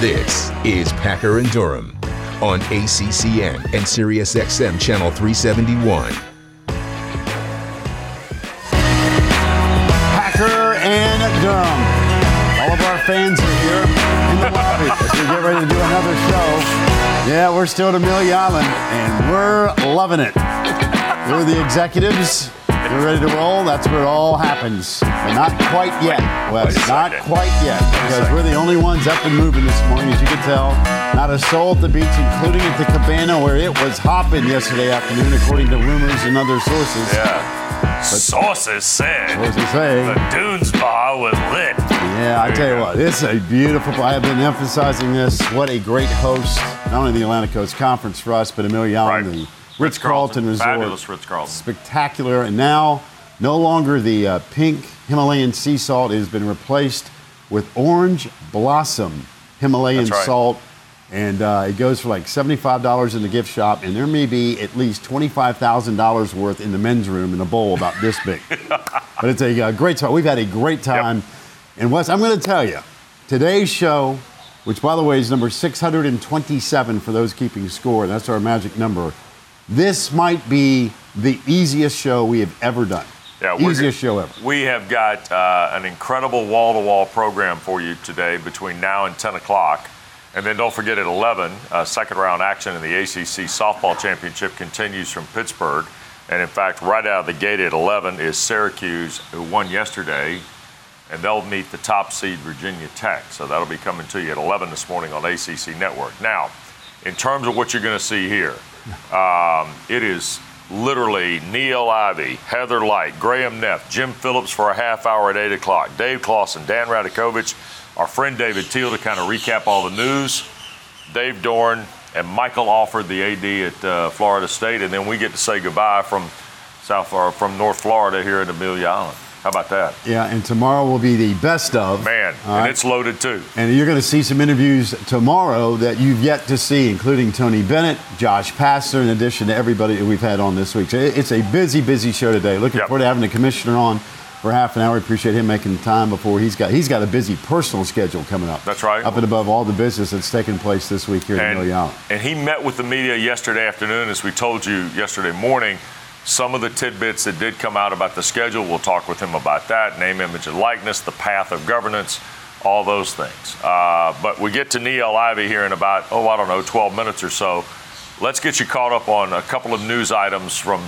This is Packer and Durham on ACCN and SiriusXM Channel 371. Packer and Durham. All of our fans are here in the lobby as we get ready to do another show. Yeah, we're still at Amelia Island, and we're loving it. We're the executives. We're ready to roll. That's where it all happens. But not quite yet, Wes. Not quite yet, because we're the only ones up and moving this morning, as you can tell. Not a soul at the beach, including at the cabana, where it was hopping yesterday afternoon, according to rumors and other sources. Yeah. Sources said Sources say. the Dunes Bar was lit. Yeah, I tell you what, it's a beautiful. I have been emphasizing this. What a great host, not only the Atlantic Coast Conference for us, but Amelia Island, Right. the Ritz Carlton Resort. Fabulous Ritz Carlton. Spectacular. And now, no longer the uh, pink Himalayan sea salt. It has been replaced with orange blossom Himalayan right. salt. And uh, it goes for like $75 in the gift shop. And there may be at least $25,000 worth in the men's room in a bowl about this big. but it's a uh, great time. We've had a great time. And Wes, I'm going to tell you, today's show, which by the way is number 627 for those keeping score, that's our magic number. This might be the easiest show we have ever done. Yeah, easiest show ever. We have got uh, an incredible wall-to-wall program for you today between now and 10 o'clock. And then don't forget at 11, uh, second round action in the ACC softball championship continues from Pittsburgh. And in fact, right out of the gate at 11 is Syracuse, who won yesterday, and they'll meet the top seed Virginia Tech. So that'll be coming to you at 11 this morning on ACC Network. Now, in terms of what you're going to see here, um, it is literally Niele Ivey, Heather Lyke, Graham Neff, Jim Phillips for a half hour at 8 o'clock, Dave Clawson, Dan Radakovich, our friend David Teel to kind of recap all the news, Dave Doeren, and Michael Alford, the AD at uh, Florida State, and then we get to say goodbye from South or from North Florida here at Amelia Island. How about that? Yeah, and tomorrow will be the best of. Man, and right. it's loaded too. And you're going to see some interviews tomorrow that you've yet to see, including Tony Bennett, Josh Pastner, in addition to everybody that we've had on this week. So it's a busy, busy show today. Looking Yep. forward to having the commissioner on for half an hour. Appreciate him making time before he's got he's got a busy personal schedule coming up. That's right. Up and above all the business that's taking place this week here in Amelia Island. and he met with the media yesterday afternoon, as we told you yesterday morning. Some of the tidbits that did come out about the schedule, we'll talk with him about that name, image, and likeness, the path of governance, all those things. Uh, but we get to Niele Ivey here in about, oh, I don't know, 12 minutes or so. Let's get you caught up on a couple of news items from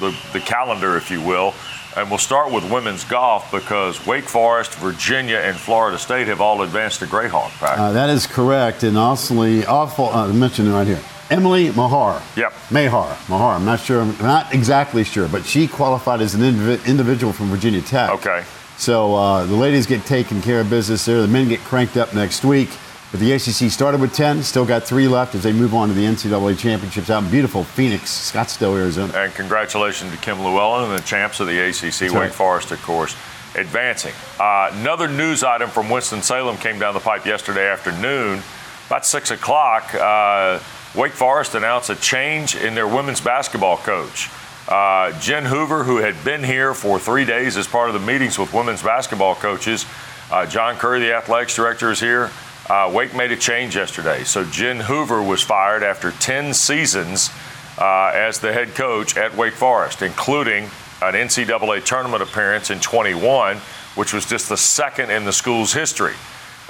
the, the calendar, if you will. And we'll start with women's golf because Wake Forest, Virginia, and Florida State have all advanced to Grayhawk. Pack. Uh, that is correct. And also, awful, uh, I mentioned it right here. Emily Mahar. Yep. Mahar. Mahar. I'm not sure. I'm not exactly sure, but she qualified as an indivi- individual from Virginia Tech. Okay. So uh, the ladies get taken care of business there. The men get cranked up next week. But the ACC started with 10, still got three left as they move on to the NCAA championships out in beautiful Phoenix, Scottsdale, Arizona. And congratulations to Kim Lewellen and the champs of the ACC, Wake right. Forest, of course, advancing. Uh, another news item from Winston-Salem came down the pipe yesterday afternoon. About 6 o'clock, uh, Wake Forest announced a change in their women's basketball coach. Uh, Jen Hoover, who had been here for three days as part of the meetings with women's basketball coaches, uh, John Currie, the athletics director, is here. Uh, Wake made a change yesterday. So Jen Hoover was fired after 10 seasons uh, as the head coach at Wake Forest, including an NCAA tournament appearance in 21, which was just the second in the school's history.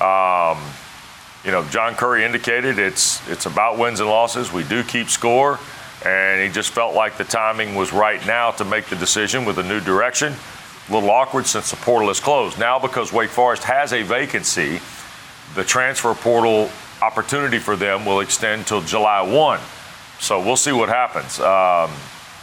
Um, you know, John Currie indicated it's it's about wins and losses. We do keep score, and he just felt like the timing was right now to make the decision with a new direction. A little awkward since the portal is closed. Now, because Wake Forest has a vacancy, the transfer portal opportunity for them will extend till July 1. So we'll see what happens. Um,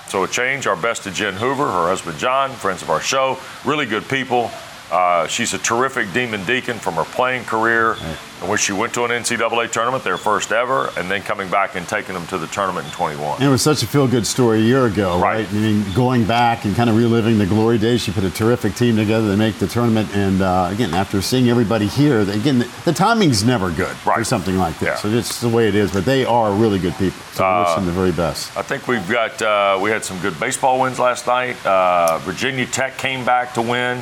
so a change. Our best to Jen Hoover, her husband John, friends of our show, really good people. Uh, she's a terrific demon deacon from her playing career, in which she went to an NCAA tournament, their first ever, and then coming back and taking them to the tournament in 21. And it was such a feel-good story a year ago, right? Right. I mean, going back and kind of reliving the glory days. She put a terrific team together to make the tournament, and uh, again, after seeing everybody here, again, the, the timing's never good for Right. something like this. Yeah. So it's the way it is. But they are really good people. So we wish them the very best. I think we've got uh, we had some good baseball wins last night. Uh, Virginia Tech came back to win.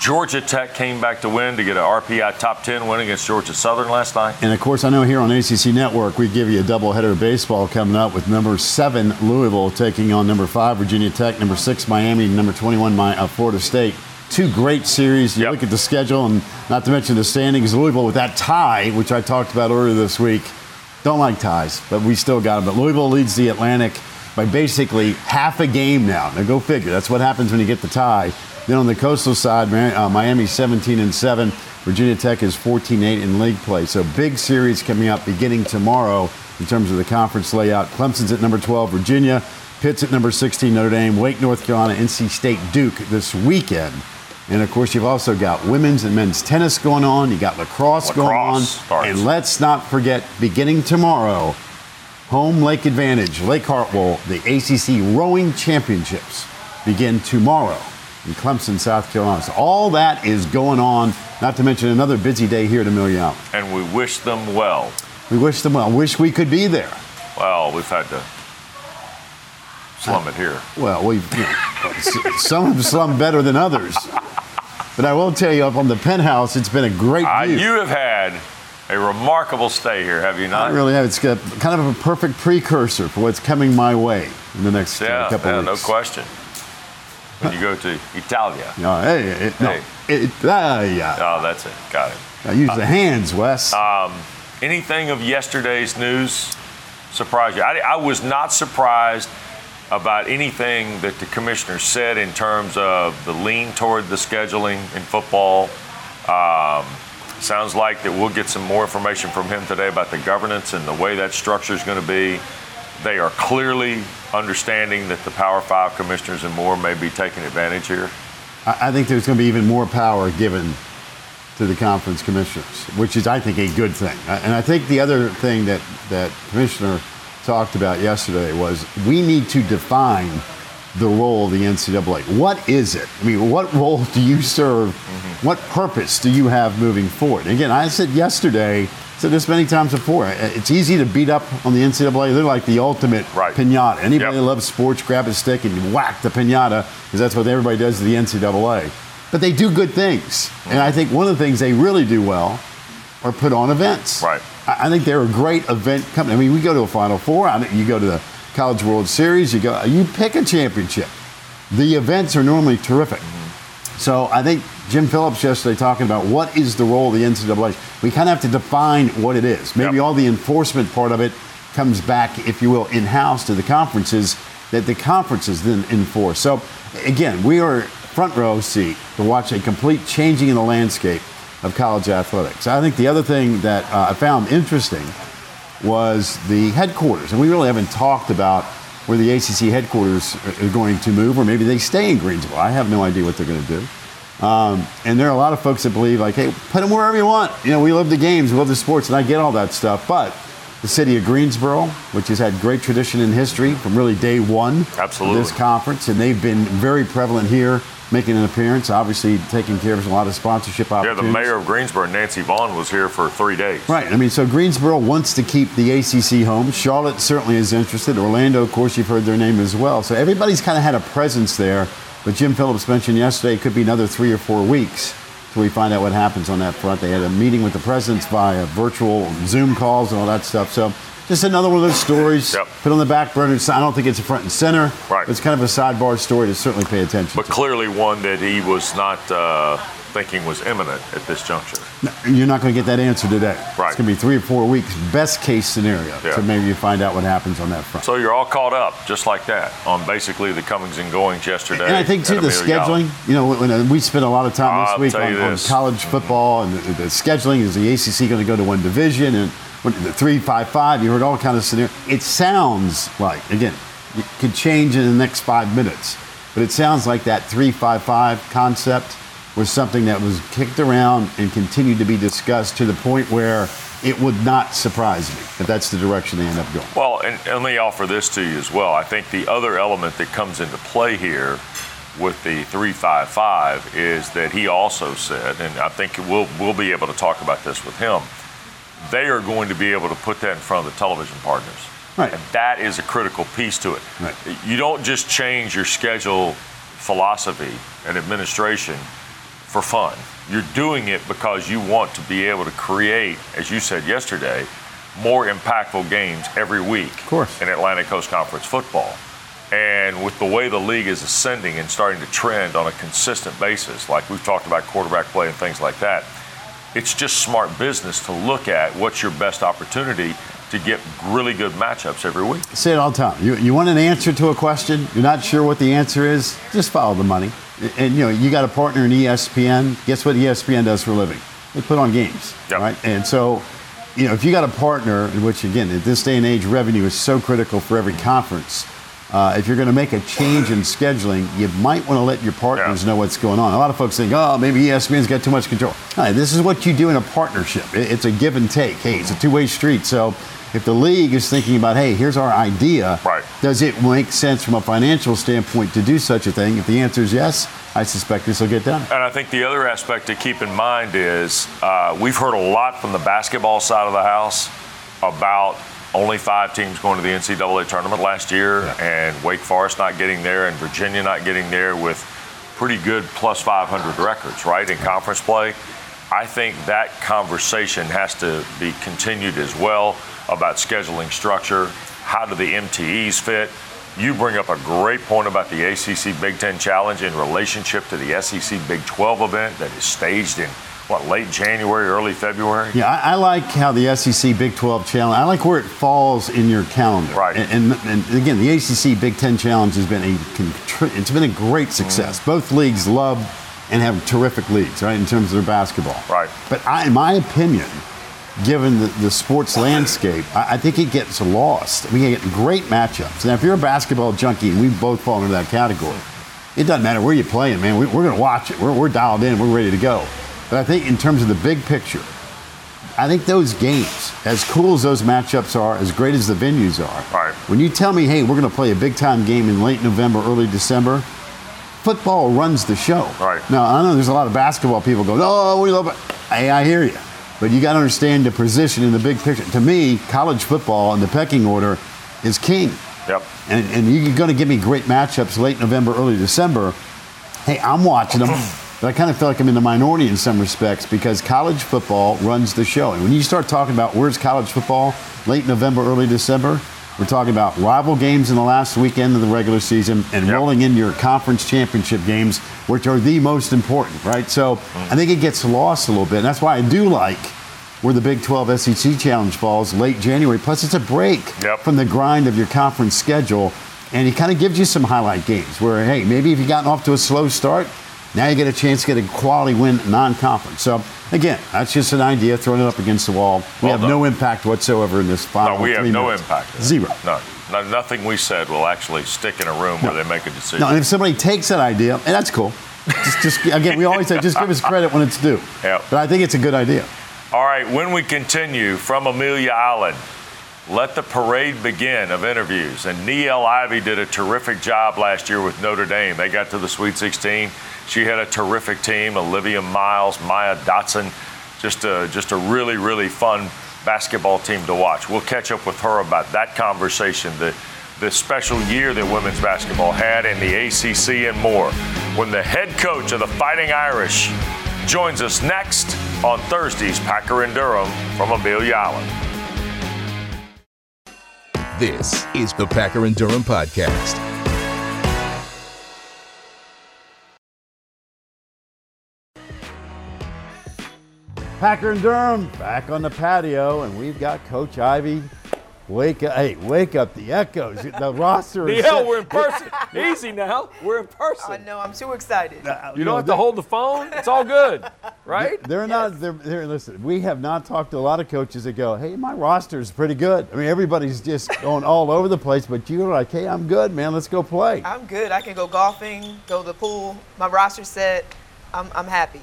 Georgia Tech came back to win to get an RPI top 10 win against Georgia Southern last night. And of course, I know here on ACC Network, we give you a doubleheader of baseball coming up with number seven Louisville taking on number five Virginia Tech, number six Miami, number 21 my, uh, Florida State. Two great series. You Yep. look at the schedule, and not to mention the standings. Louisville with that tie, which I talked about earlier this week. Don't like ties, but we still got them. But Louisville leads the Atlantic by basically half a game now. Now go figure. That's what happens when you get the tie. Then on the coastal side, uh, Miami 17 and 7. Virginia Tech is 14 8 in league play. So big series coming up beginning tomorrow in terms of the conference layout. Clemson's at number 12, Virginia. Pitt's at number 16, Notre Dame. Wake, North Carolina, NC State, Duke this weekend. And of course, you've also got women's and men's tennis going on. You got lacrosse, going on. Starts. And let's not forget, beginning tomorrow, Home Lake Advantage, Lake Hartwell, the ACC Rowing Championships begin tomorrow in Clemson, South Carolina. So all that is going on, not to mention another busy day here at Amelia Island. And we wish them well. We wish them well. Wish we could be there. Well, we've had to slum it here. Well, we've, you know, some have slummed better than others. But I will tell you, up on the penthouse, it's been a great Uh, view. you have had a remarkable stay here, have you not? I really have. It's got kind of a perfect precursor for what's coming my way in the next uh, Yeah, couple yeah of no question. When you go to Italia. No, hey, it, no. Hey. It, yeah. Oh, that's it. Got it. I use the hands, Wes. Uh, Anything of yesterday's news surprise you? I, I was not surprised about anything that the commissioner said in terms of the lean toward the scheduling in football. Um, sounds like that we'll get some more information from him today about the governance and the way that structure is going to be. They are clearly understanding that the Power Five commissioners and more may be taking advantage here. I, think there's going to be even more power given to the conference commissioners, which is, I think, a good thing. And I think the other thing that that commissioner talked about yesterday was we need to define the role of the NCAA. What is it? I mean, what role do you serve? Mm-hmm. What purpose do you have moving forward? Again, I said yesterday, said this many times before. It's easy to beat up on the NCAA. They're like the ultimate Right. pinata. Anybody Yep. that loves sports, grab a stick and whack the pinata because that's what everybody does to the NCAA. But they do good things, and I think one of the things they really do well are put on events. Right. I I think they're a great event company. I mean, we go to a Final Four. I think you go to the College World Series. You go. You pick a championship. The events are normally terrific. Mm-hmm. So I think Jim Phillips yesterday talking about what is the role of the NCAA. We kind of have to define what it is. Maybe Yep. all the enforcement part of it comes back, if you will, in house to the conferences that the conferences then enforce. So again, we are front row seat to watch a complete changing in the landscape of college athletics. I think the other thing that uh, I found interesting was the headquarters. And we really haven't talked about where the ACC headquarters are going to move, or maybe they stay in Greensboro. I have no idea what they're going to do. Um, and there are a lot of folks that believe, like, hey, put them wherever you want. You know, we love the games, we love the sports, and I get all that stuff. But the city of Greensboro, which has had great tradition in history from really day one Absolutely. of this conference, and they've been very prevalent here, making an appearance, obviously taking care of a lot of sponsorship opportunities. Yeah, the mayor of Greensboro, Nancy Vaughn, was here for three days. Right. I mean, so Greensboro wants to keep the ACC home. Charlotte certainly is interested. Orlando, of course, you've heard their name as well. So everybody's kind of had a presence there. But Jim Phillips mentioned yesterday it could be another three or four weeks till we find out what happens on that front. They had a meeting with the presidents via virtual Zoom calls and all that stuff. So just another one of those stories. Yep. Put on the back burner. I don't think it's a front and center. Right. It's kind of a sidebar story to certainly pay attention But to. clearly one that he was not uh, thinking was imminent at this juncture. You're not going to get that answer today. Right. It's going to be three or four weeks, best case scenario. Yeah. So maybe you find out what happens on that front. So you're all caught up, just like that, on basically the comings and goings yesterday. And I think too the scheduling. You know, when, when uh, we spent a lot of time this I'll week on, you on college football and the, the scheduling. Is the ACC going to go to one division and what, the three five five? You heard all kind of scenarios. It sounds like again, it could change in the next five minutes, but it sounds like that three five five concept was something that was kicked around and continued to be discussed to the point where it would not surprise me if that's the direction they end up going. Well, and, and let me offer this to you as well. I think the other element that comes into play here with the 355 is that he also said, and I think we'll, we'll be able to talk about this with him, they are going to be able to put that in front of the television partners. Right. And that is a critical piece to it. Right. You don't just change your schedule philosophy and administration for fun. You're doing it because you want to be able to create, as you said yesterday, more impactful games every week of course. in Atlantic Coast Conference football. And with the way the league is ascending and starting to trend on a consistent basis, like we've talked about quarterback play and things like that, it's just smart business to look at what's your best opportunity to get really good matchups every week. I say it all the time. You, you want an answer to a question, you're not sure what the answer is, just follow the money. And, you know, you got a partner in ESPN. Guess what ESPN does for a living? They put on games, Yep. right? And so, you know, if you got a partner, which again, at this day and age, revenue is so critical for every conference. Uh, if you're going to make a change in scheduling, you might want to let your partners Yeah. know what's going on. A lot of folks think, oh, maybe ESPN's got too much control. No, this is what you do in a partnership. It's a give and take. Hey, it's a two-way street. So if the league is thinking about, hey, here's our idea, Right. does it make sense from a financial standpoint to do such a thing? If the answer is yes, I suspect this will get done. And I think the other aspect to keep in mind is uh, we've heard a lot from the basketball side of the house about only five teams going to the NCAA tournament last year, and Wake Forest not getting there, and Virginia not getting there with pretty good plus 500 records, right, in conference play. I think that conversation has to be continued as well about scheduling structure. How do the MTEs fit? You bring up a great point about the ACC Big Ten Challenge in relationship to the SEC Big 12 event that is staged in what late January, early February. Yeah, I, I like how the SEC Big 12 Challenge. I like where it falls in your calendar. Right. And, and, and again, the ACC Big 10 Challenge has been a it's been a great success. Mm-hmm. Both leagues love and have terrific leagues, right, in terms of their basketball. Right. But I, in my opinion, given the, the sports landscape, I, I think it gets lost. We get great matchups. Now, if you're a basketball junkie, and we both fall into that category, it doesn't matter where you're playing, man. We, we're going to watch it. We're, we're dialed in. We're ready to go. But I think in terms of the big picture, I think those games, as cool as those matchups are, as great as the venues are, Right. when you tell me, hey, we're going to play a big time game in late November, early December, football runs the show. Right. Now, I know there's a lot of basketball people go, oh, we love it. Hey, I hear you. But you got to understand the position in the big picture. To me, college football in the pecking order is king. Yep. And, and you're going to give me great matchups late November, early December. Hey, I'm watching them, but I kind of feel like I'm in the minority in some respects because college football runs the show. And when you start talking about where's college football late November, early December, we're talking about rival games in the last weekend of the regular season and Yep. rolling into your conference championship games, which are the most important, right? So I think it gets lost a little bit. And that's why I do like where the Big 12 SEC Challenge falls late January. Plus, it's a break Yep. from the grind of your conference schedule. And it kind of gives you some highlight games where, hey, maybe if you've gotten off to a slow start, now you get a chance to get a quality win non conference. So, again, that's just an idea, throwing it up against the wall. We Well have done. no impact whatsoever in this final No, we have no minutes. impact. Zero. No, no, nothing we said will actually stick in a room where they make a decision. No, and if somebody takes that idea, and that's cool. Just, just again, we always say, just give us credit when it's due. Yep. But I think it's a good idea. All right, when we continue from Amelia Island, let the parade begin of interviews. And Niele Ivey did a terrific job last year with Notre Dame. They got to the Sweet 16. She had a terrific team. Olivia Miles, Maya Dodson, just a just a really really fun basketball team to watch. We'll catch up with her about that conversation, the the special year that women's basketball had in the ACC and more. When the head coach of the Fighting Irish joins us next on Thursday's Packer and Durham from Amelia Island. This is the Packer and Durham Podcast. Packer and Durham back on the patio, and we've got Coach Ivey. Wake up! Hey, wake up! The echoes. The roster is. DL, we're in person. Easy now. We're in person. I know. I'm too excited. You don't have to hold the phone. It's all good, right? They're not. They're, they're. Listen, we have not talked to a lot of coaches that go, "Hey, my roster is pretty good." I mean, everybody's just going all over the place, but you're like, "Hey, I'm good, man. Let's go play." I'm good. I can go golfing, go to the pool. My roster set. I'm, I'm happy.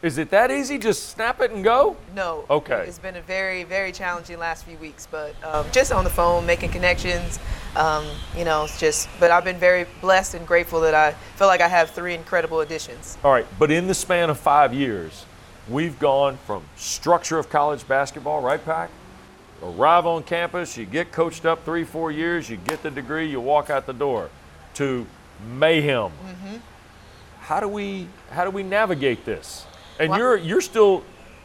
Is it that easy? Just snap it and go? No. Okay. It's been a very, very challenging last few weeks, but um, just on the phone, making connections. Um, you know, it's just. But I've been very blessed and grateful that I feel like I have three incredible additions. All right, but in the span of five years, we've gone from structure of college basketball, right, Pack? Arrive on campus, you get coached up three, four years, you get the degree, you walk out the door, to mayhem. how do we how do we navigate this? And Well- you're you're still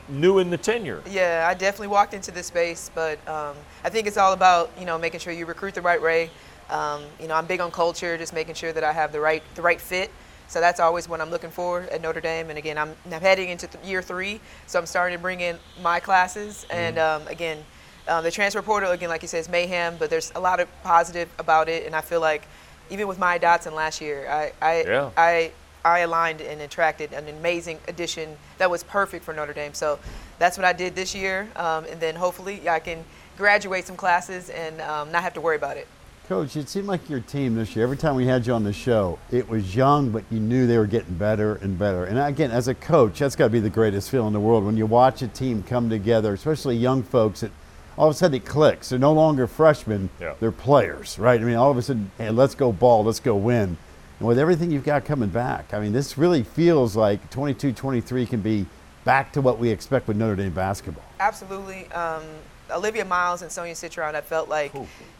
new in the tenure. Yeah, I definitely walked into this space, but um, I think it's all about you know making sure you recruit the right way. Um, you know, I'm big on culture, just making sure that I have the right the right fit. So that's always what I'm looking for at Notre Dame. And again, I'm, I'm heading into th- year three, so I'm starting to bring in my classes. And um, again, uh, the transfer portal, again, like you said, is mayhem, but there's a lot of positive about it. And I feel like even with Maya Dodson last year, I I, Yeah. I I aligned and attracted an amazing addition that was perfect for Notre Dame. So that's what I did this year, um, and then hopefully I can graduate some classes and um, not have to worry about it. Coach, it seemed like your team this year, every time we had you on the show, it was young, but you knew they were getting better and better. And again, as a coach, that's got to be the greatest feeling in the world when you watch a team come together, especially young folks that all of a sudden it clicks. They're no longer freshmen, Yeah. they're players, right? I mean, all of a sudden, hey, let's go ball, let's go win. And with everything you've got coming back, I mean, this really feels like 22 23 can be back to what we expect with Notre Dame basketball. Absolutely. Um, Olivia Miles and Sonia Citron, I felt like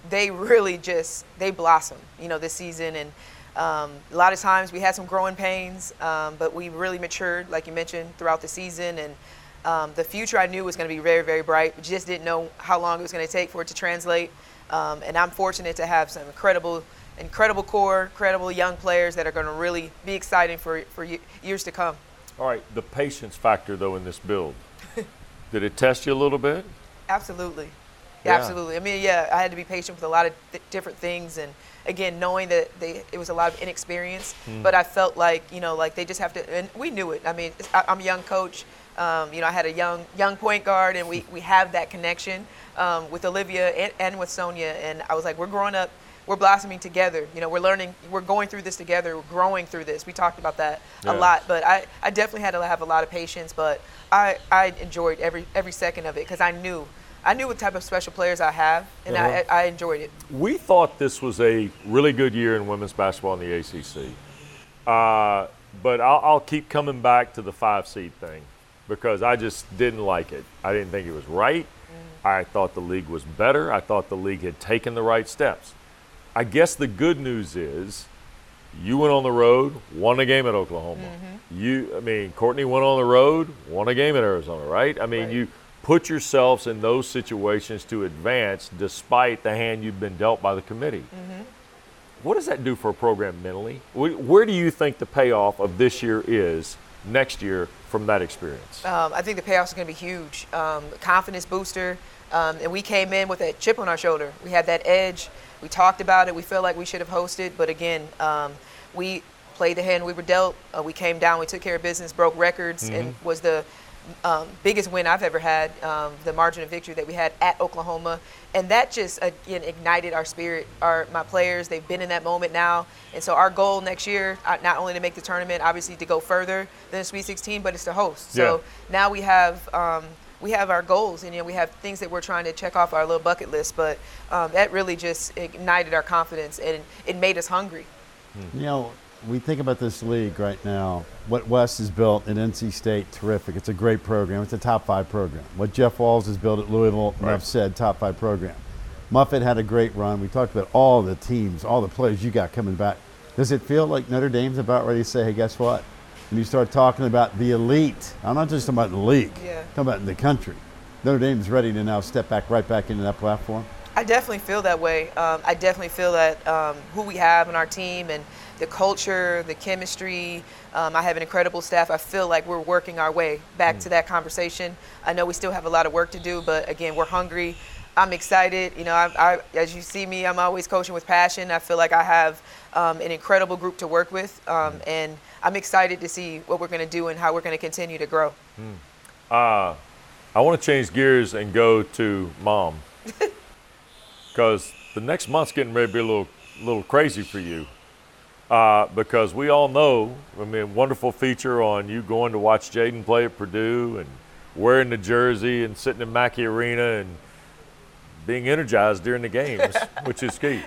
they really just they blossomed, you know, this season. And um, a lot of times we had some growing pains, um, but we really matured, like you mentioned, throughout the season. And um, the future I knew was going to be very, very bright. just didn't know how long it was going to take for it to translate. Um, and I'm fortunate to have some incredible, incredible core, incredible young players that are going to really be exciting for for years to come. All right, the patience factor though in this build. Did it test you a little bit? Absolutely. Yeah. Absolutely. I mean, yeah, I had to be patient with a lot of th- different things, and again, knowing that they it was a lot of inexperience, but I felt like you know, like they just have to, and we knew it. I mean, I, I'm a young coach. Um, you know, I had a young young point guard, and we we have that connection um, with Olivia and, and with Sonia, and I was like, we're growing up. We're blossoming together. You know, we're learning. We're going through this together. We're growing through this. We talked about that Yeah. a lot, but I, I definitely had to have a lot of patience. But I, I enjoyed every every second of it because I knew I knew what type of special players I have, and Uh-huh. I, I enjoyed it. We thought this was a really good year in women's basketball in the ACC. Uh, but I'll, I'll keep coming back to the five seed thing because I just didn't like it. I didn't think it was right. I thought the league was better. I thought the league had taken the right steps. I guess the good news is you went on the road, won a game at Oklahoma. You, I mean, Courtney went on the road, won a game at Arizona, right? I mean, Right. you put yourselves in those situations to advance despite the hand you've been dealt by the committee. What does that do for a program mentally? Where do you think the payoff of this year is next year from that experience? Um, I think the payoff is going to be huge. Um, confidence booster. Um, and we came in with a chip on our shoulder. We had that edge. We talked about it. We felt like we should have hosted. But again, um, we played the hand we were dealt. Uh, we came down. We took care of business, broke records, and was the um, biggest win I've ever had. Um, the margin of victory that we had at Oklahoma, and that just again ignited our spirit. Our my players, they've been in that moment now, and so our goal next year, uh, not only to make the tournament, obviously to go further than the Sweet 16, but it's to host. So now we have. Um, we have our goals, and you know, we have things that we're trying to check off our little bucket list. But um, that really just ignited our confidence, and it made us hungry. You know, we think about this league right now. What Wes has built at NC State, terrific. It's a great program. It's a top five program. What Jeff Walz has built at Louisville, Right. enough said, top five program. Muffet had a great run. We talked about all the teams, all the players you got coming back. Does it feel like Notre Dame's about ready to say, hey, guess what? When you start talking about the elite, I'm not just talking about the league, Yeah. I'm talking about in the country. Notre Dame's ready to now step back right back into that platform. I definitely feel that way. Um, I definitely feel that um, who we have in our team and the culture, the chemistry. Um, I have an incredible staff. I feel like we're working our way back to that conversation. I know we still have a lot of work to do, but again, we're hungry. I'm excited. You know, I, I, as you see me, I'm always coaching with passion. I feel like I have um, an incredible group to work with, um, and I'm excited to see what we're going to do and how we're going to continue to grow. I want to change gears and go to mom because the next month's getting ready to be a little, little crazy for you. Uh, because we all know, I mean, wonderful feature on you going to watch Jaden play at Purdue and wearing the jersey and sitting in Mackey Arena and being energized during the games, which is key.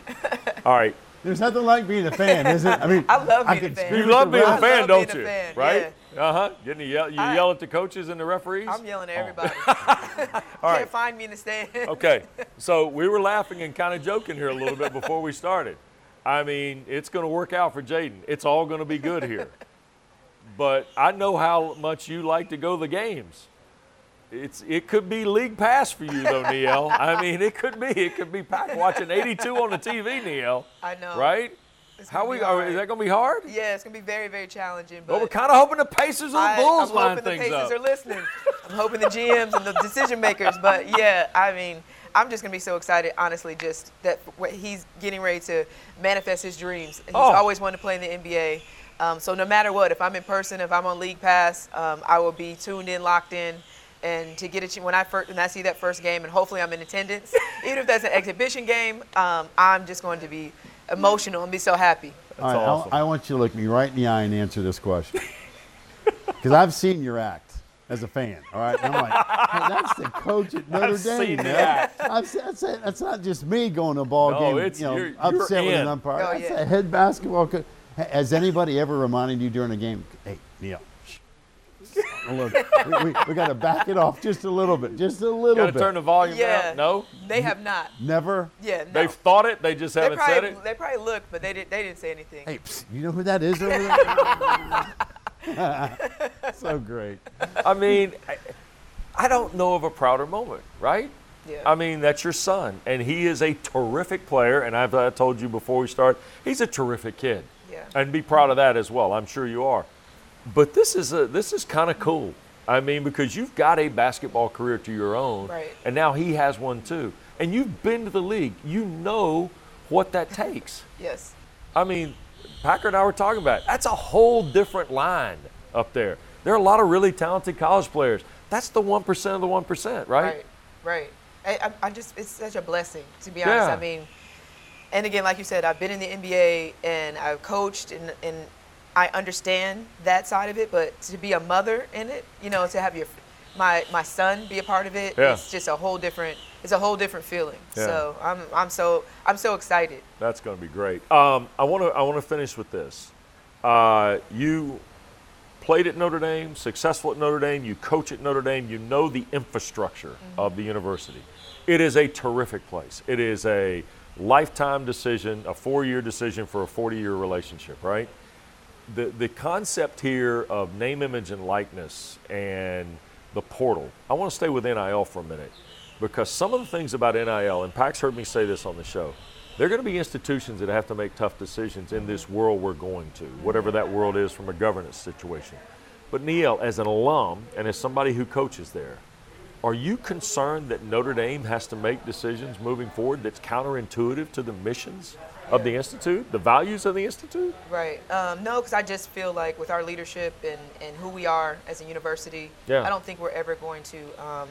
All right, There's nothing like being a fan, is it? I mean, I love being could a fan. you love being a refs. I fan, love don't being a you? fan, Right? Uh huh. Getting to yell, you I- yell at the coaches and the referees. I'm yelling at everybody. All right. Can't find me in the stand. Okay, so we were laughing and kind of joking here a little bit before we started. I mean, it's going to work out for Jaden. It's all going to be good here. but I know how much you like to go to the games. It's it could be league pass for you though, Niele. I mean, it could be. It could be packed watching 82 on the TV, Niele. I know. Right? It's How we are, is that going to be hard? Yeah, it's gonna be very, very challenging. But Well, we're kind of hoping the Pacers and the Bulls I'm line hoping the Pacers up. are listening. I'm hoping the GMs and the decision makers. But yeah, I mean, I'm just gonna be so excited, honestly, just that what he's getting ready to manifest his dreams. He's Oh. always wanted to play in the NBA. Um, so no matter what, if I'm in person, if I'm on League Pass, um, I will be tuned in, locked in, and to get it when I first when I see that first game, and hopefully I'm in attendance, even if that's an exhibition game, um, I'm just going to be emotional and be so happy. All right, I- awesome. I, want you to look me right in the eye and answer this question. Because I've seen your act as a fan, all right? And I'm like, hey, that's the coach at Notre I've Dame, seen the man. I've se- that's, that's not just me going to a ball No, game, it's- you know, you're- you're upset with an in. umpire. Oh, that's yeah. a head basketball coach. Has anybody ever reminded you during a game, hey, Niele, shh, a little- we, we, we got to back it off just a little bit, just a little Got to bit. turn the volume Yeah. down. No, They have not. Never. Yeah, no. they've thought it. They just They haven't probably, said it. they probably looked, but they didn't. They didn't say anything. Hey, psst, you know who that is over there? so great. I mean, I, I don't know of a prouder moment, right? Yeah. I mean, that's your son, and he is a terrific player. And I've I told you before we start, he's a terrific kid. Yeah. And be proud of that as well. I'm sure you are. But this is a this is kind of cool. I mean, because you've got a basketball career to your own, Right. and now he has one too. And you've been to the league. You know what that takes. Yes. I mean, Packer and I were talking about it. That's a whole different line up there. There are a lot of really talented college players. That's the 1% of the 1%, right? Right, right. I, I, I just, it's such a blessing, to be honest. Yeah. I mean, and again, like you said, I've been in the NBA and I've coached and, and I understand that side of it, but to be a mother in it, you know, to have your, my, my son be a part of it, Yeah. it's just a whole different, it's a whole different feeling. Yeah. So I'm, I'm so, I'm so excited. That's going to be great. Um, I want to I want to finish with this. Uh, you played at Notre Dame, successful at Notre Dame. You coach at Notre Dame. You know the infrastructure of the university. It is a terrific place. It is a lifetime decision, a four-year decision for a 40-year relationship, right? The the concept here of name, image, and likeness and the portal. I want to stay with NIL for a minute because some of the things about NIL, and Pax heard me say this on the show, there are going to be institutions that have to make tough decisions in this world we're going to, whatever that world is from a governance situation. But Niele, as an alum and as somebody who coaches there, are you concerned that Notre Dame has to make decisions moving forward that's counterintuitive to the missions of the institute, the values of the institute? Right. Um, no, because I just feel like with our leadership and, and who we are as a university, Yeah. I don't think we're ever going to um,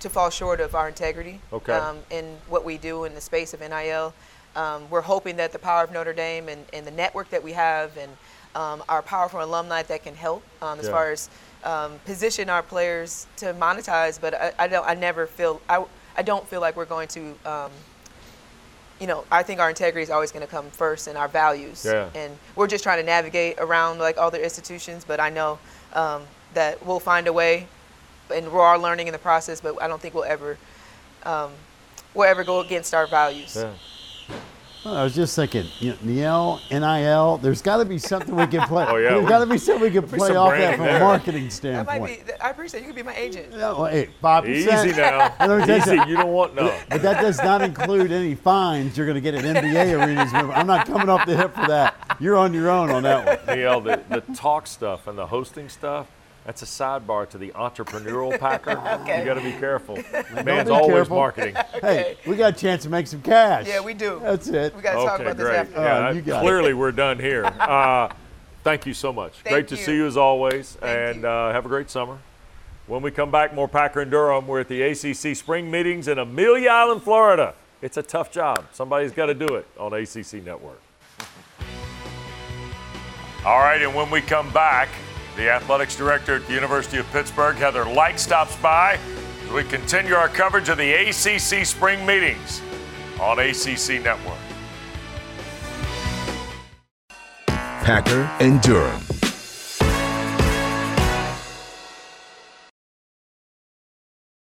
to fall short of our integrity Okay. um, in what we do in the space of NIL. Um, we're hoping that the power of Notre Dame and, and the network that we have and um, our powerful alumni that can help um, as Yeah. far as um, position our players to monetize. But I, I don't. I never feel. I, I don't feel like we're going to. You know, I think our integrity is always going to come first and our values. Yeah. And we're just trying to navigate around like other institutions, but I know um, that we'll find a way, and we're all learning in the process. But I don't think we'll ever, um, we'll ever go against our values. Yeah. Well, I was just thinking, you know, NIL, NIL, there's got to be something we can play. Oh, yeah, There's we- got to be something we can play off that branding from a there. marketing That standpoint. might be. I appreciate you could be my agent. No, well, hey, five Easy now. And let me tell you Easy. You don't want no. But that does not include any fines you're going to get at NBA arenas. I'm not coming off the hip for that. You're on your own on that one. Niele, the, the talk stuff and the hosting stuff, that's a sidebar to the entrepreneurial packer. You got to be careful. Man's be always careful. marketing. Hey, we got a chance to make some cash. Yeah, we do. That's it. We got to talk Okay, about this great. after. Yeah, Oh, you got it. clearly we're done here. Uh, thank you so much. Thank great to see you as always, Thank and uh, have a great summer. When we come back, more Packer and Durham. We're at the ACC spring meetings in Amelia Island, Florida. It's a tough job. Somebody's got to do it on ACC Network. All right, and when we come back, the athletics director at the University of Pittsburgh, Heather Lyke, stops by as we continue our coverage of the ACC spring meetings on ACC Network. Packer and Durham.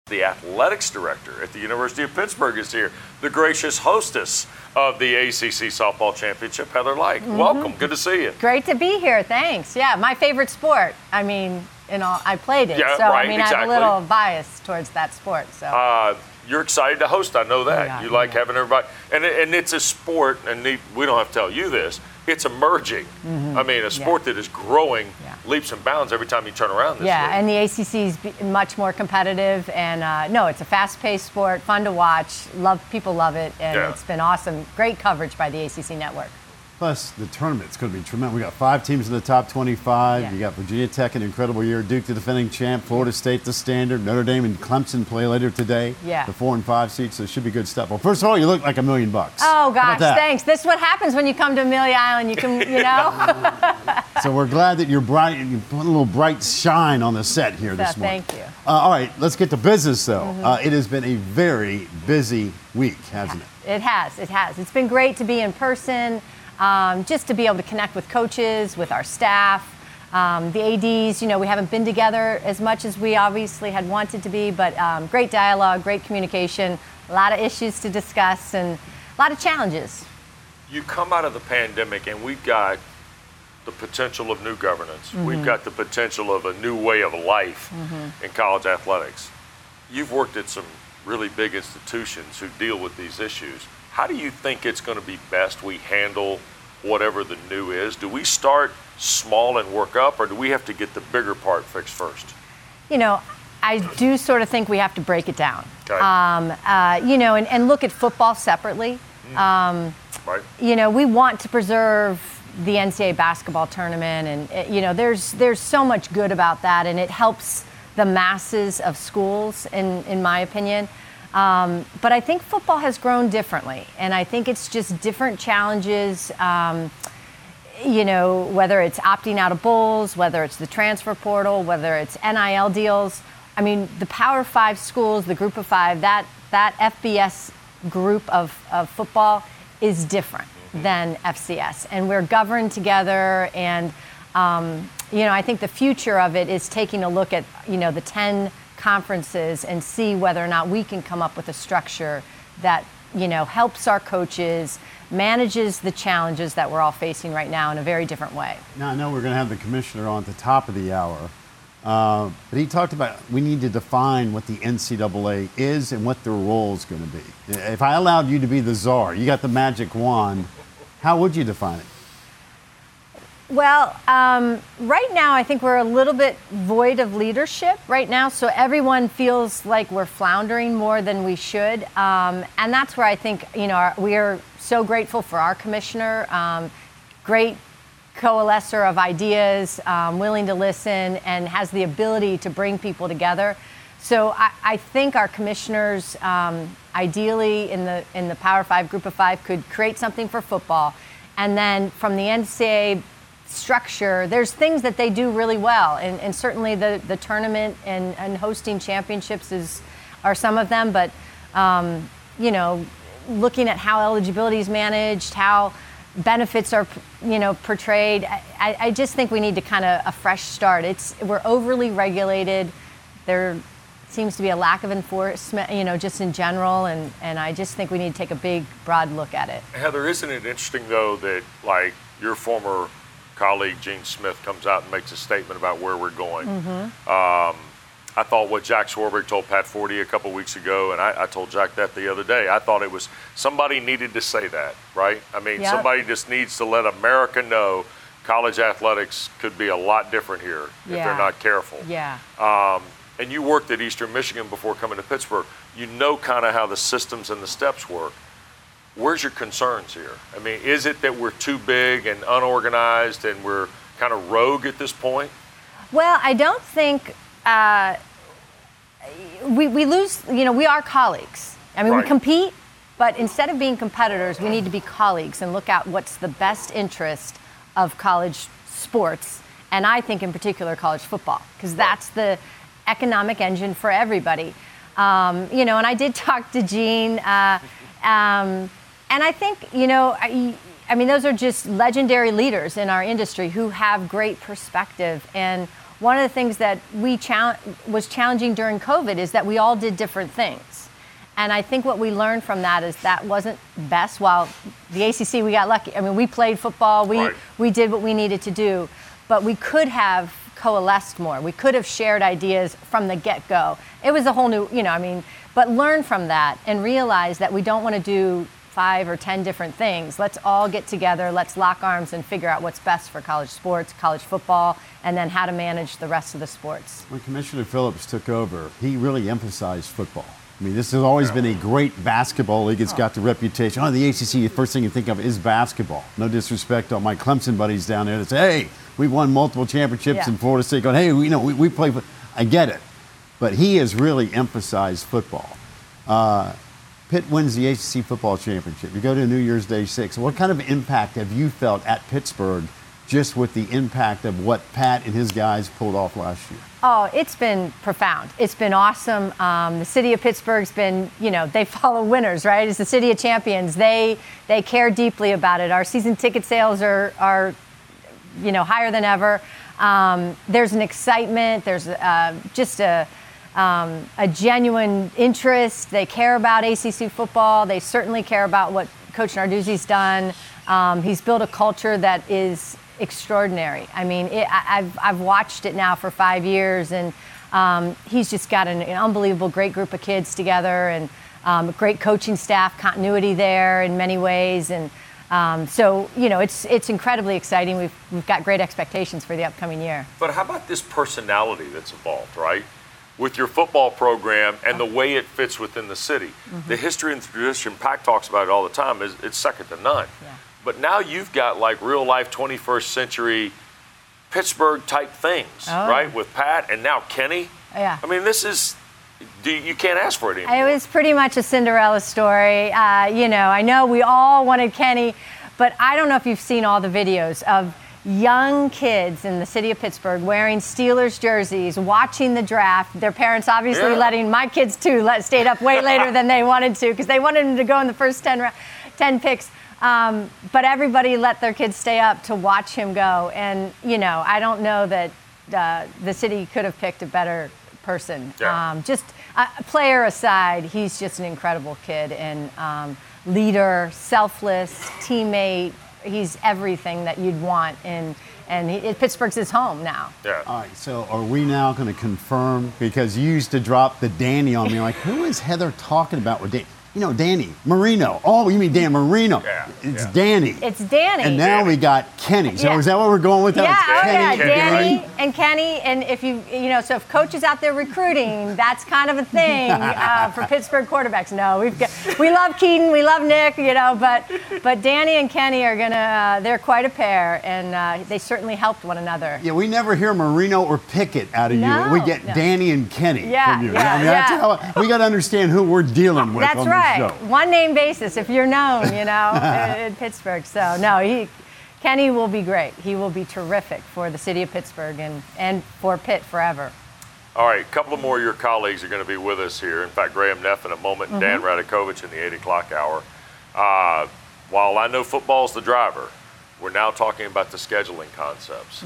The athletics director at the University of Pittsburgh is here, the gracious hostess of the ACC Softball Championship, Heather Lyke. Mm-hmm. Welcome. Good to see you. Great to be here. Thanks. Yeah, my favorite sport. I mean, you know, I played it, Yeah, so right, I mean, I have a little bias towards that sport. So Uh, you're excited to host. I know that. Yeah, you like yeah. having everybody, and and it's a sport, and we don't have to tell you this. It's emerging. I mean, a sport that is growing Mm-hmm. Yeah. Leaps and bounds every time you turn around. This yeah, league. and the ACC is much more competitive, and uh, no, it's a fast-paced sport, fun to watch. Love people love it, and Yeah. it's been awesome. Great coverage by the ACC network. Plus, the tournament's going to be tremendous. We got five teams in the top 25. Yeah. You got Virginia Tech, an incredible year. Duke, the defending champ. Florida State, the standard. Notre Dame and Clemson play later today. Yeah. The four and five seats, so it should be good stuff. Well, first of all, you look like a million bucks. Oh gosh, thanks. This is what happens when you come to Amelia Island. You can, you know. So we're glad that you're bright. You put a little bright shine on the set here this So, morning. thank you. Uh, all right, let's get to business though. Uh, it has been a very busy week, hasn't it? It has. It has. It's been great to be in person, um, just to be able to connect with coaches, with our staff, um, the ads. You know, we haven't been together as much as we obviously had wanted to be, but um, great dialogue, great communication, a lot of issues to discuss, and a lot of challenges. you come out of the pandemic and we've got the potential of new governance. We've got the potential of a new way of life in college athletics. You've worked at some really big institutions who deal with these issues. How do you think it's going to be best we handle whatever the new is? Do we start small and work up, or do we have to get the bigger part fixed first? you know, I do sort of think we have to break it down. Okay. Um, uh, you know, and, and look at football separately. Right? you know, we want to preserve the NCAA basketball tournament, and uh, you know, there's there's so much good about that, and it helps the masses of schools, in in my opinion. Um, but I think football has grown differently, and I think it's just different challenges. Um, you know, whether it's opting out of bowls, whether it's the transfer portal, whether it's NIL deals. I mean, the Power Five schools, the Group of Five, that that FBS group of, of football is different than FCS, and we're governed together. And um, you know, I think the future of it is taking a look at you know the ten conferences and see whether or not we can come up with a structure that you know helps our coaches manages the challenges that we're all facing right now in a very different way. Now, I know we're going to have the commissioner on at the top of the hour, uh, but he talked about we need to define what the NCAA is and what their role is going to be. If I allowed you to be the czar, you got the magic wand, how would you define it? Well, um, right now I think we're a little bit void of leadership right now, so everyone feels like we're floundering more than we should, um, and that's where I think you know our, we are so grateful for our commissioner, um, great coalescer of ideas, um, willing to listen, and has the ability to bring people together. So I, I think our commissioners, um, ideally in the in the Power Five, Group of Five, could create something for football, and then from the NCAA structure, there's things that they do really well, and, and certainly the, the tournament and, and hosting championships is are some of them. But um, you know, looking at how eligibility is managed, how benefits are you know portrayed, I, I- just think we need to kind of a fresh start. It's we're overly regulated. There seems to be a lack of enforcement, you know, just in general, and, and I just think we need to take a big, broad look at it. Heather, isn't it interesting though that like your former colleague Gene Smith comes out and makes a statement about where we're going? Mm-hmm. Um, I thought what Jack Swarbrick told Pat Forde a couple weeks ago, and I, I told Jack that the other day. I thought it was somebody needed to say that, right? I mean, Yep. somebody just needs to let America know college athletics could be a lot different here if they're not careful. Yeah. Um, and you worked at Eastern Michigan before coming to Pittsburgh. You know kind of how the systems and the steps work. Where's your concerns here? I mean, is it that we're too big and unorganized and we're kind of rogue at this point? Well, I don't think uh, we, we lose, you know, we are colleagues. I mean, Right. we compete, but instead of being competitors, we need to be colleagues and look at what's the best interest of college sports, and I think in particular college football, because that's the economic engine for everybody. Um, you know, and I did talk to Gene, uh, um, and I think, you know, I, I mean, those are just legendary leaders in our industry who have great perspective. And one of the things that we chal- was challenging during COVID is that we all did different things. And I think what we learned from that is that wasn't best. While the ACC, we got lucky. I mean, we played football, we, Right. we did what we needed to do, but we could have coalesced more. We could have shared ideas from the get go. It was a whole new, you know, I mean, but learn from that and realize that we don't want to do five or 10 different things. Let's all get together, let's lock arms and figure out what's best for college sports, college football, and then how to manage the rest of the sports. When Commissioner Phillips took over, he really emphasized football. I mean, this has always been a great basketball league. It's got the reputation. Oh, the ACC, the first thing you think of is basketball. No disrespect to all my Clemson buddies down there that say, hey, we've won multiple championships Yeah. in Florida State. Going, hey, we, you know, we, we play. I get it. But he has really emphasized football. Uh, Pitt wins the ACC football championship. You go to New Year's Day six. What kind of impact have you felt at Pittsburgh just with the impact of what Pat and his guys pulled off last year? Oh, it's been profound. It's been awesome. Um, the city of Pittsburgh's been, you know, they follow winners, right? It's the city of champions. They they care deeply about it. Our season ticket sales are are, you know, higher than ever. Um, there's an excitement. There's uh, just a um, a genuine interest. They care about ACC football. They certainly care about what Coach Narduzzi's done. Um, he's built a culture that is extraordinary. I mean, it, I, I've, I've watched it now for five years, and um, he's just got an, an unbelievable, great group of kids together, and um, great coaching staff, continuity there in many ways, and um, so you know, it's it's incredibly exciting. We've we've got great expectations for the upcoming year. But how about this personality that's involved, right? With your football program and the way it fits within the city. Mm-hmm. The history and tradition, Pac talks about it all the time, is it's second to none. Yeah. But now you've got like real life 21st century Pittsburgh type things, Oh, right? With Pat and now Kenny. Yeah. I mean, this is, do you can't ask for it anymore. It was pretty much a Cinderella story. Uh, you know, I know we all wanted Kenny, but I don't know if you've seen all the videos of young kids in the city of Pittsburgh wearing Steelers jerseys, watching the draft. Their parents obviously Yeah. letting my kids too let stayed up way later than they wanted to because they wanted them to go in the first 10, ra- 10 picks. Um, but everybody let their kids stay up to watch him go. And, you know, I don't know that uh, the city could have picked a better person. Yeah. Um, just uh, player aside, he's just an incredible kid and um, leader, selfless, teammate. He's everything that you'd want. And, and he, Pittsburgh's his home now. yeah. All right, so are we now going to confirm? Because you used to drop the Danny on me, like, who is Heather talking about with Danny? You know, Danny Marino. Oh, you mean Dan Marino? Yeah, It's yeah. Danny. It's Danny. and now Danny. we got Kenny. So Yeah. is that what we're going with? That Yeah, was oh yeah, Kenny and Danny Danny? and Kenny, and if you, you know, so if coaches out there recruiting, that's kind of a thing uh, for Pittsburgh quarterbacks. No, we've got, we love Kedon, we love Nick, you know, but but Danny and Kenny are gonna, uh, they're quite a pair, and uh, they certainly helped one another. Yeah, we never hear Marino or Pickett out of No, you. We get no. Danny and Kenny Yeah, from you. yeah, I mean, that's yeah. how, we got to understand who we're dealing with That's right, show. one name basis if you're known, you know, in, in Pittsburgh. So no, he. Kenny will be great. He will be terrific for the city of Pittsburgh and, and for Pitt forever. All right, a couple of more of your colleagues are going to be with us here. In fact, Graham Neff in a moment, and Dan Radakovich in the 8 o'clock hour. Uh, while I know football's the driver, we're now talking about the scheduling concepts.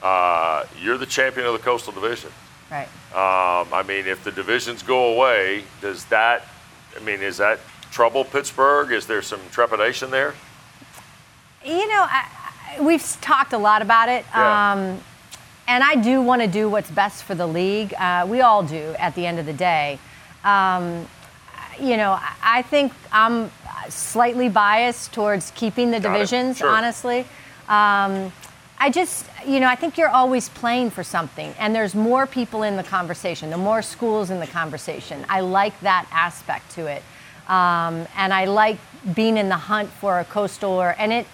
Uh, you're the champion of the Coastal Division. Right. Um, I mean, if the divisions go away, does that, I mean, is that trouble Pittsburgh? Is there some trepidation there? You know, I, we've talked a lot about it. Yeah. Um, and I do want to do what's best for the league. Uh, we all do at the end of the day. Um, you know, I- I think I'm slightly biased towards keeping the Got divisions, Sure. honestly. Um, I just, you know, I think you're always playing for something, and there's more people in the conversation, the more schools in the conversation. I like that aspect to it, um, and I like being in the hunt for a coastal or, and it.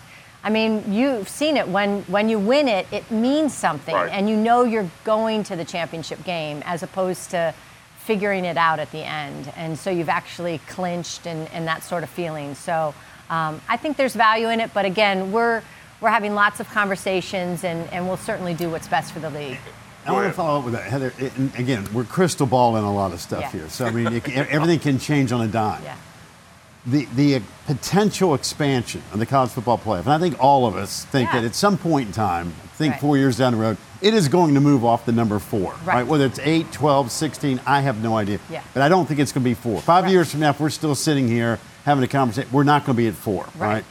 I mean, you've seen it when when you win it, it means something, Right. and you know you're going to the championship game as opposed to figuring it out at the end. And so you've actually clinched and, and that sort of feeling. So um, I think there's value in it, but again, we're we're having lots of conversations, and, and we'll certainly do what's best for the league. I want to follow up with that, Heather. it- and again, we're crystal balling a lot of stuff Yeah. here. So I mean, it, everything can change on a dime. Yeah. The the potential expansion of the college football playoff, and I think all of us think Yeah. that at some point in time, think Right. four years down the road, it is going to move off the number four, right? Right. Whether it's 8, 12, 16, I have no idea. Yeah. But I don't think it's going to be four. Five Right. years from now, if we're still sitting here having a conversation, we're not going to be at four, Right.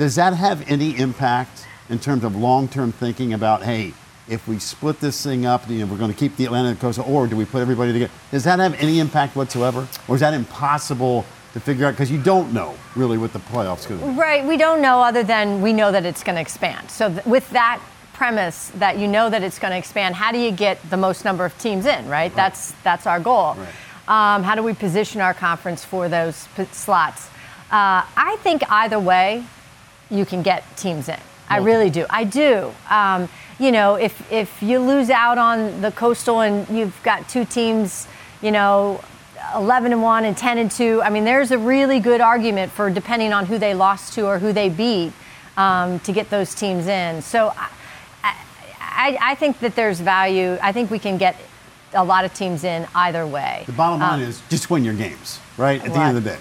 Right? Does that have any impact in terms of long-term thinking about, hey, if we split this thing up, you know, we're going to keep the Atlantic Coast, or do we put everybody together? Does that have any impact whatsoever, or is that impossible to figure out because you don't know really what the playoffs going to be? Right. We don't know other than we know that it's going to expand. So th- with that premise that you know that it's going to expand, how do you get the most number of teams in? Right. That's that's our goal. Um, how do we position our conference for those p- slots? Uh, I think either way, you can get teams in. I really do. I do. Um, you know, if if you lose out on the coastal and you've got two teams, you know, 11 and 1 and 10 and 2. I mean, there's a really good argument for depending on who they lost to or who they beat um, to get those teams in. So I, I, I think that there's value. I think we can get a lot of teams in either way. The bottom line Um, is just win your games, right? At the end of the day.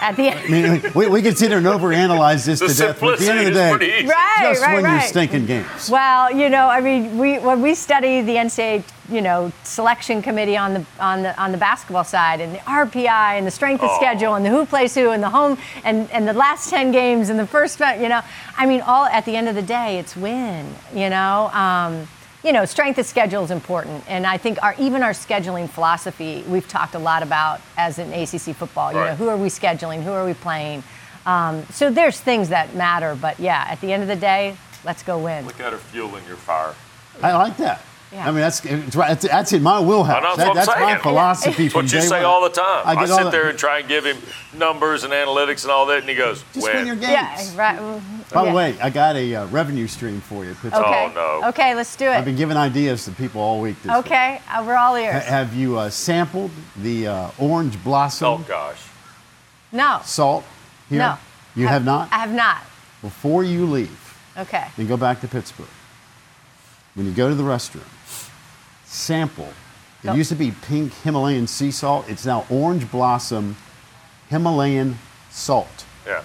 At the end. I mean, we, we can sit here and overanalyze this The to death, but at the end of the day. Right, just right, win right. your stinking games. Well, you know, I mean, we when we study the NCAA, you know, selection committee on the on the on the basketball side, and the RPI, and the strength of schedule, and the who plays who, and the home, and and the last ten games, and the first, you know, I mean, all at the end of the day, it's win. You know. Um, you know, strength of schedule is important, and I think our even our scheduling philosophy we've talked a lot about as an ACC football. You know, who are we scheduling? Who are we playing? Um, so there's things that matter, but yeah, at the end of the day, let's go win. Look at her fueling your fire. I like that. Yeah. I mean, that's it's right. That's, that's in my wheelhouse. I know, that's That- I'm my saying. philosophy. That's what you say one. all the time. I, get sit the- there and try and give him numbers and analytics and all that, and he goes, Just "Win." win your games. Yeah, right. By the way, I got a uh, revenue stream for you. Pittsburgh. Okay. Oh, no. Okay, let's do it. I've been giving ideas to people all week. This week. Okay, uh, we're all Ha- ears. Have you uh, sampled the uh, orange blossom Oh gosh. No, salt here? no. You have not? I have not. Before you leave, Okay. then go back to Pittsburgh. When you go to the restroom, sample. It Go- used to be pink Himalayan sea salt. It's now orange blossom Himalayan salt. Yeah.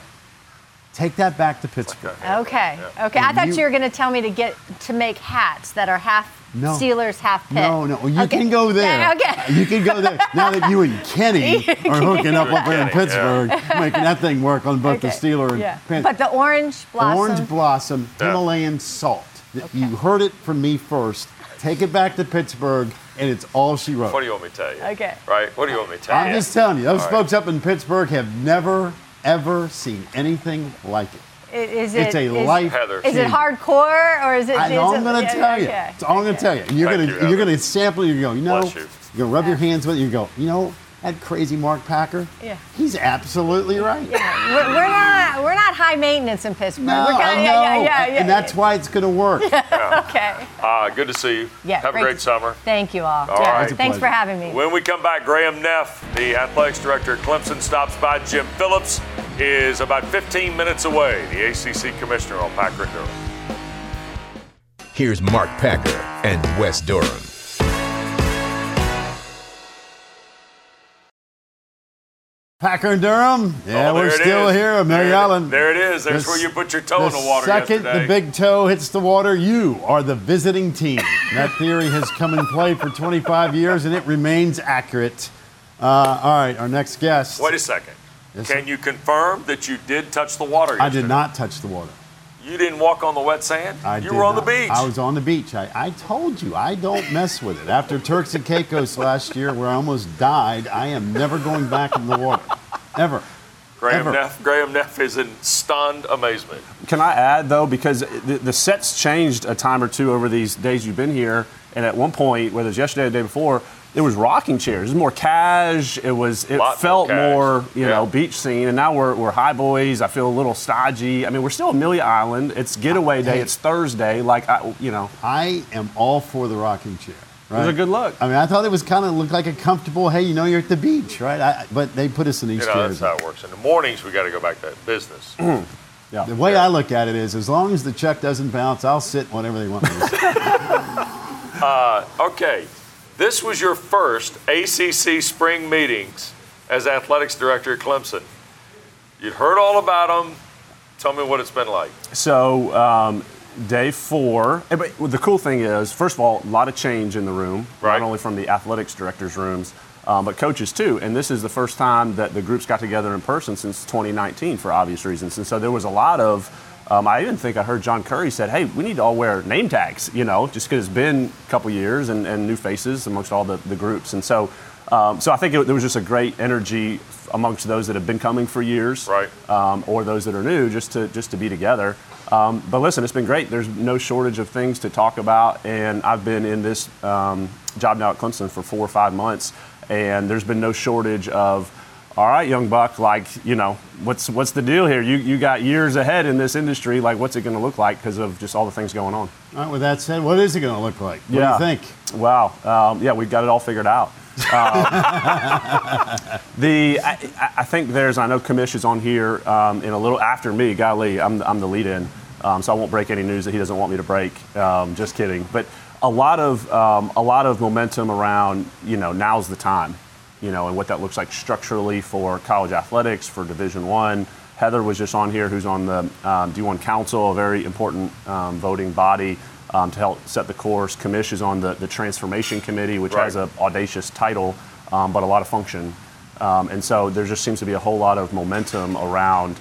Take that back to Pittsburgh. Okay. Okay. I thought you- you, were going to tell me to get to make hats that are half No. Steelers, half Pitt. No, no, you Okay. can go there. Yeah, Okay. You can go there. Now that you and Kenny are hooking up over there in Kenny, Pittsburgh, making that thing work on both the Okay. Steeler and Yeah. Pan- But the orange blossom. Orange blossom Yeah. Himalayan salt. You heard it from me first. Take it back to Pittsburgh, and it's all she wrote. What do you want me to tell you? Okay. Right? What do you want me to tell you? I'm just telling you, those All right. folks up in Pittsburgh have never, ever seen anything like it. I- Is It's a is- life. Heather. Is it hardcore or is it? I is know I'm going to yeah, tell you. okay. It's all I'm going to tell you. And you're going to you're going to sample. it, You go, you know, Bless you. are going to rub your hands with it. You go, you know, that crazy Mark Packer. Yeah. He's absolutely right. We're, we're not we're not high maintenance in Pittsburgh. No, we're I kinda- know, yeah, yeah, yeah, and that's why it's going to work. yeah. okay. Uh, good to see you. Yeah. Have a great summer. Thank you all. All yeah. right. Thanks for having me. When we come back, Graham Neff, the athletics director at Clemson, stops by. Jim Phillips is about 15 minutes away, the ACC commissioner on Packer and Durham. Here's Mark Packer and Wes Durham. Packer and Durham. Yeah, Oh, we're still is. here, Mary There it- There it is. There's The where you put your toe in the The water second yesterday. the big toe hits the water, you are the visiting team. that theory has come in play for 25 years, and it remains accurate. Uh, all right, our next guest. Wait a second. Yes, Can sir. you confirm that you did touch the water I did not touch the water. You didn't walk on the wet sand? I you were on not. the beach. I was on the beach. I, I told you, I don't mess with it. After Turks and Caicos last year, where I almost died, I am never going back in the water. Ever. Graham ever. Neff, Graham Neff is in stunned amazement. Can I add though, because the, the set's changed a time or two over these days you've been here, and at one point, whether it's yesterday or the day before, there was rocking chairs. It was more cash. It was. It Lot more felt more, you know, beach scene. And now we're, we're high boys. I feel a little stodgy. I mean, we're still Amelia Island. It's getaway day. Hey. It's Thursday. Like, I, you know, I am all for the rocking chair. it was a good look. I mean, I thought it was kind of looked like a comfortable. Hey, you know, you're at the beach, right? I, but they put us in these You know, chairs. that's how it works. In the mornings, we got to go back to business. Yeah. The way I look at it is, as long as the check doesn't bounce, I'll sit whatever they want me to sit. Uh, okay, this was your first ACC spring meetings as athletics director at Clemson. You'd heard all about them. Tell me what it's been like. So um, day four. But the cool thing is, first of all, a lot of change in the room, Right. not only from the athletics directors' rooms, um, but coaches too. And this is the first time that the groups got together in person since 2019 for obvious reasons. And so there was a lot of. Um, I even think I heard John Currie said, "Hey, we need to all wear name tags," you know, just because it's been a couple years and, and new faces amongst all the, the groups. And so, um, so I think it, there was just a great energy amongst those that have been coming for years, Right. um, or those that are new, just to just to be together. Um, but listen, it's been great. There's no shortage of things to talk about, and I've been in this um, job now at Clemson for four or five months, and there's been no shortage of. All right, young buck. Like, you know, what's what's the deal here? You you got years ahead in this industry. Like, what's it going to look like because of just all the things going on? All right, with that said, what is it going to look like? What do you think? Wow. Um, yeah, we've got it all figured out. Um, the I, I- I think there's I know Commish is on here um, in a little after me. Golly, I'm I'm the lead in, um, so I won't break any news that he doesn't want me to break. Um, just kidding. But a lot of um, a lot of momentum around you know now's the time, you know, and what that looks like structurally for college athletics for Division One. Heather was just on here, who's on the um, D1 Council, a very important um, voting body um, to help set the course. Commish is on the, the Transformation Committee, which has Right. an audacious title, um, but a lot of function. Um, and so there just seems to be a whole lot of momentum around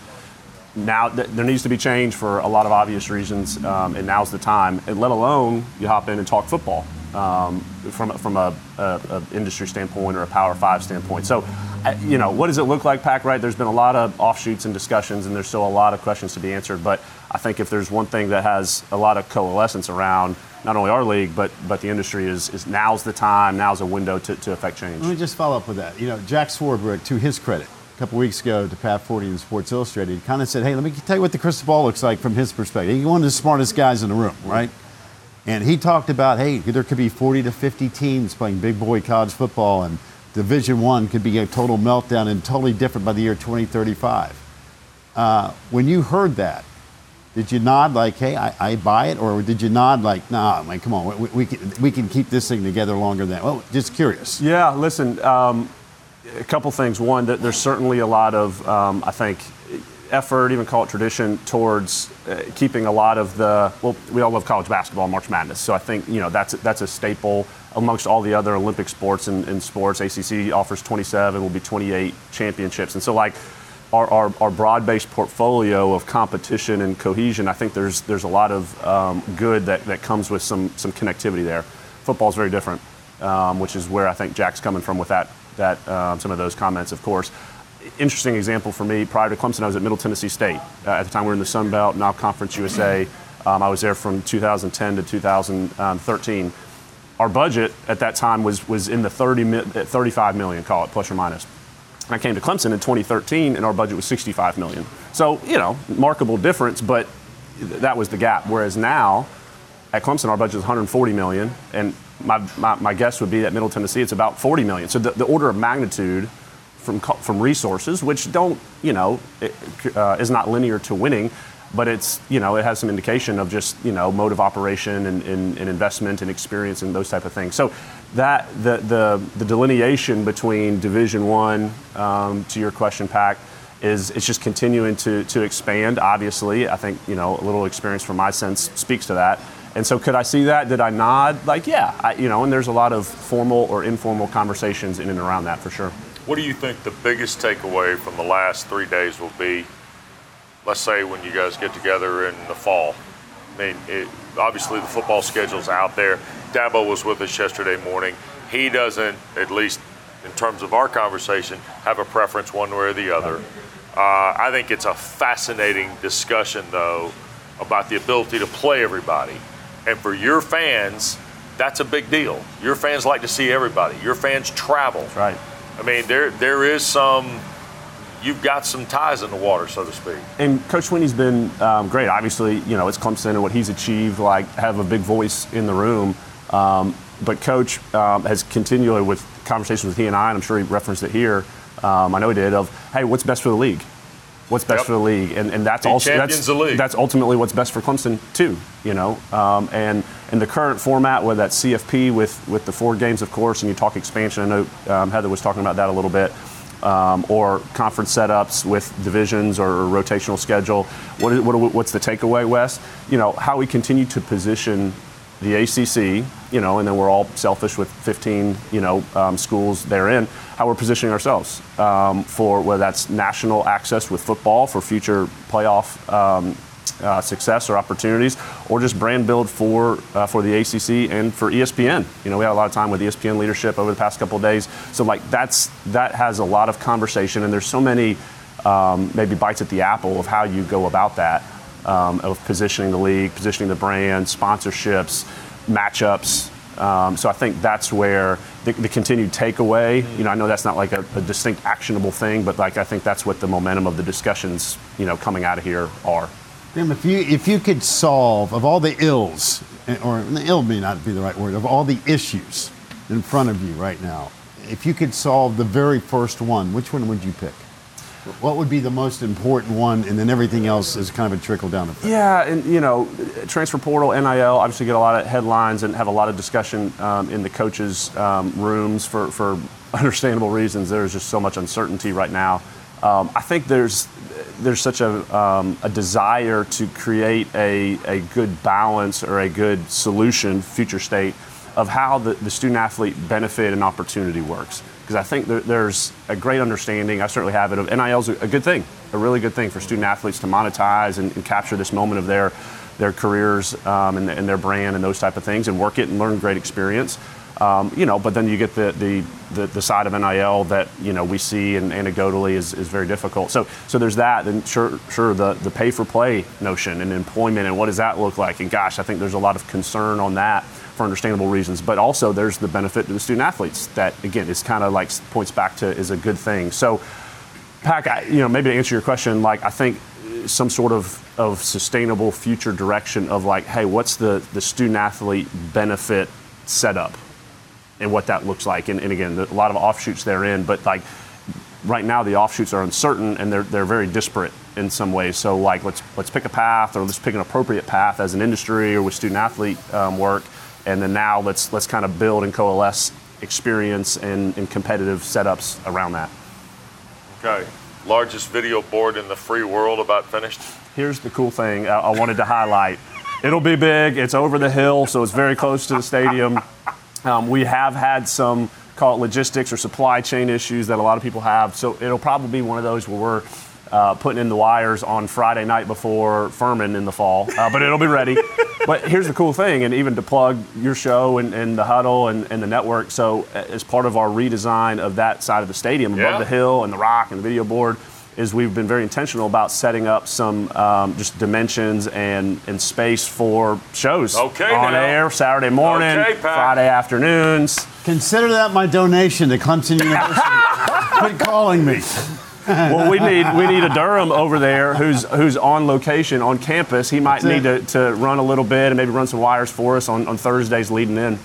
now th- there needs to be change for a lot of obvious reasons, um, and now's the time. And let alone you hop in and talk football um, from from a, a, a industry standpoint or a Power Five standpoint. So, you know, what does it look like, Pack? Right? There's been a lot of offshoots and discussions, and there's still a lot of questions to be answered. But I think if there's one thing that has a lot of coalescence around not only our league but but the industry is is now's the time, now's a window to, to affect change. Let me just follow up with that. You know, Jack Swarbrick, to his credit, a couple weeks ago to Pat Forde in Sports Illustrated, kind of said, "Hey, let me tell you what the crystal ball looks like from his perspective." He's one of the smartest guys in the room, right? And he talked about, hey, there could be 40 to 50 teams playing big boy college football, and Division One could be a total meltdown and totally different by the year 2035. Uh, when you heard that, did you nod like, hey, I, I buy it? Or did you nod like, nah, man, come on, we, we, can, we can keep this thing together longer than, that? well, just curious. Yeah, listen, um, a couple things. One, that there's certainly a lot of, um, I think, effort, even call it tradition, towards keeping a lot of the. Well, we all love college basketball, March Madness. So I think you know that's that's a staple amongst all the other Olympic sports and, and sports. ACC offers 27, will be 28 championships, and so like. Our, our, our broad-based portfolio of competition and cohesion, I think there's there's a lot of um, good that, that comes with some some connectivity there. Football's very different, um, which is where I think Jack's coming from with that that um, some of those comments, of course. Interesting example for me. Prior to Clemson, I was at Middle Tennessee State. Uh, at the time, we were in the Sun Belt, now Conference USA. Um, I was there from 2010 to 2013. Our budget at that time was was in the 30 mi- 35 million, call it plus or minus. I came to Clemson in 2013, and our budget was 65 million. So you know, markable difference, but th- that was the gap. Whereas now, at Clemson, our budget is 140 million, and my, my, my guess would be that Middle Tennessee, it's about 40 million. So the, the order of magnitude from from resources, which don't you know, uh, is not linear to winning, but it's you know, it has some indication of just you know, mode of operation and, and, and investment and experience and those type of things. So that the the, the delineation between Division One, um, to your question, Pack is it's just continuing to, to expand. Obviously, I think you know a little experience from my sense speaks to that. And so, could I see that? Did I nod? Like, yeah, I, you know. And there's a lot of formal or informal conversations in and around that for sure. What do you think the biggest takeaway from the last three days will be? Let's say when you guys get together in the fall. I mean, it, obviously the football schedule's out there. Dabo was with us yesterday morning. He doesn't, at least in terms of our conversation, have a preference one way or the other. Uh, I think it's a fascinating discussion, though, about the ability to play everybody. And for your fans, that's a big deal. Your fans like to see everybody. Your fans travel. Right. I mean, there there is some. You've got some ties in the water, so to speak. And Coach Swinney's been um, great. Obviously, you know, it's Clemson and what he's achieved, like, have a big voice in the room. Um, but Coach um, has continually, with conversations with he and I, and I'm sure he referenced it here, um, I know he did, of, hey, what's best for the league? What's best Yep. for the league? And, and that's He also that's, that's ultimately what's best for Clemson, too, you know? Um, and in the current format, with that CFP with, with the four games, of course, and you talk expansion, I know um, Heather was talking about that a little bit um, or conference setups with divisions or rotational schedule. What is, what, what's the takeaway, Wes? You know, how we continue to position the ACC, you know, and then we're all selfish with 15, you know, um, schools therein, how we're positioning ourselves um, for whether that's national access with football for future playoff um, uh, success or opportunities, or just brand build for uh, for the ACC and for ESPN. You know, we had a lot of time with ESPN leadership over the past couple of days, so like that's that has a lot of conversation, and there's so many um, maybe bites at the apple of how you go about that, um, of positioning the league, positioning the brand, sponsorships, matchups. Um, so I think that's where the, the, continued takeaway. You know, I know that's not like a, a, distinct actionable thing, but like I think that's what the momentum of the discussions, you know, coming out of here are. Tim, if you if you could solve of all the ills, or the ill may not be the right word, of all the issues in front of you right now, if you could solve the very first one, which one would you pick? What would be the most important one, and then everything else is kind of a trickle down effect? Yeah, and you know, transfer portal, NIL, obviously get a lot of headlines and have a lot of discussion um, in the coaches' um, rooms for, for understandable reasons. There's just so much uncertainty right now. Um, I think there's there's such a, um, a desire to create a, a good balance or a good solution, future state, of how the, the student athlete benefit and opportunity works. Because I think there, there's a great understanding, I certainly have it, of NIL is a good thing, a really good thing for student athletes to monetize and, and capture this moment of their, their careers um, and, and, their brand and those type of things and work it and learn great experience. Um, you know, but then you get the, the, the, the, side of NIL that, you know, we see and anecdotally is, is very difficult. So, so there's that. Then sure, sure the, the pay for play notion and employment and what does that look like? And gosh, I think there's a lot of concern on that for understandable reasons. But also there's the benefit to the student athletes that, again, is kind of like points back to is a good thing. So, Pack, you know, maybe to answer your question, like I think some sort of, of sustainable future direction of like, hey, what's the, the student athlete benefit setup? and what that looks like. And, and again, a lot of offshoots therein, but like right now the offshoots are uncertain and they're, they're very disparate in some ways. So like let's let's pick a path or let's pick an appropriate path as an industry or with student athlete um, work, and then now let's let's kind of build and coalesce experience and, and competitive setups around that. Okay, largest video board in the free world about finished. Here's the cool thing I, I wanted to highlight. It'll be big. It's over the hill, so it's very close to the stadium. Um, we have had some call it logistics or supply chain issues that a lot of people have. So it'll probably be one of those where we're uh, putting in the wires on Friday night before Furman in the fall, uh, but it'll be ready. but here's the cool thing, and even to plug your show and, and the huddle and, and, the network. So as part of our redesign of that side of the stadium, above yeah. the hill and the rock and the video board, is we've been very intentional about setting up some um, just dimensions and, and space for shows okay, on now. air Saturday morning, okay, Friday afternoons. Consider that my donation to Clemson University. Quit calling me. well, we need we need a Durham over there who's who's on location on campus. He might That's need to, to run a little bit and maybe run some wires for us on, on Thursdays leading in.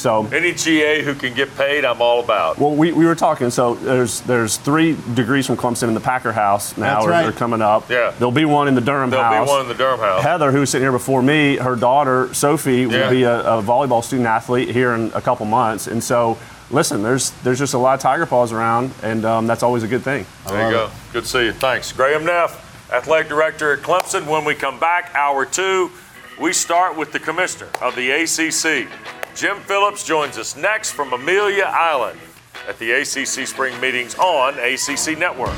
So any GA who can get paid, I'm all about. Well, we, we were talking. So there's there's three degrees from Clemson in the Packer House now. That's right. They're coming up. Yeah. There'll be one in the Durham There'll House. There'll be one in the Durham House. Heather, who's sitting here before me, her daughter Sophie will yeah. be a, a volleyball student athlete here in a couple months, and so listen, there's there's just a lot of tiger paws around, and um, that's always a good thing. There you go. It. Good to see you. Thanks, Graham Neff, athletic director at Clemson. When we come back, hour two, we start with the commissioner of the ACC. Jim Phillips joins us next from Amelia Island at the ACC Spring Meetings on ACC Network.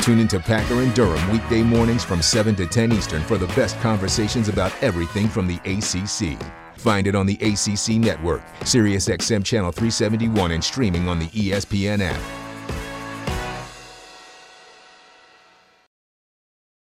Tune into Packer and Durham weekday mornings from 7 to 10 Eastern for the best conversations about everything from the ACC. Find it on the ACC Network, SiriusXM Channel 371, and streaming on the ESPN app.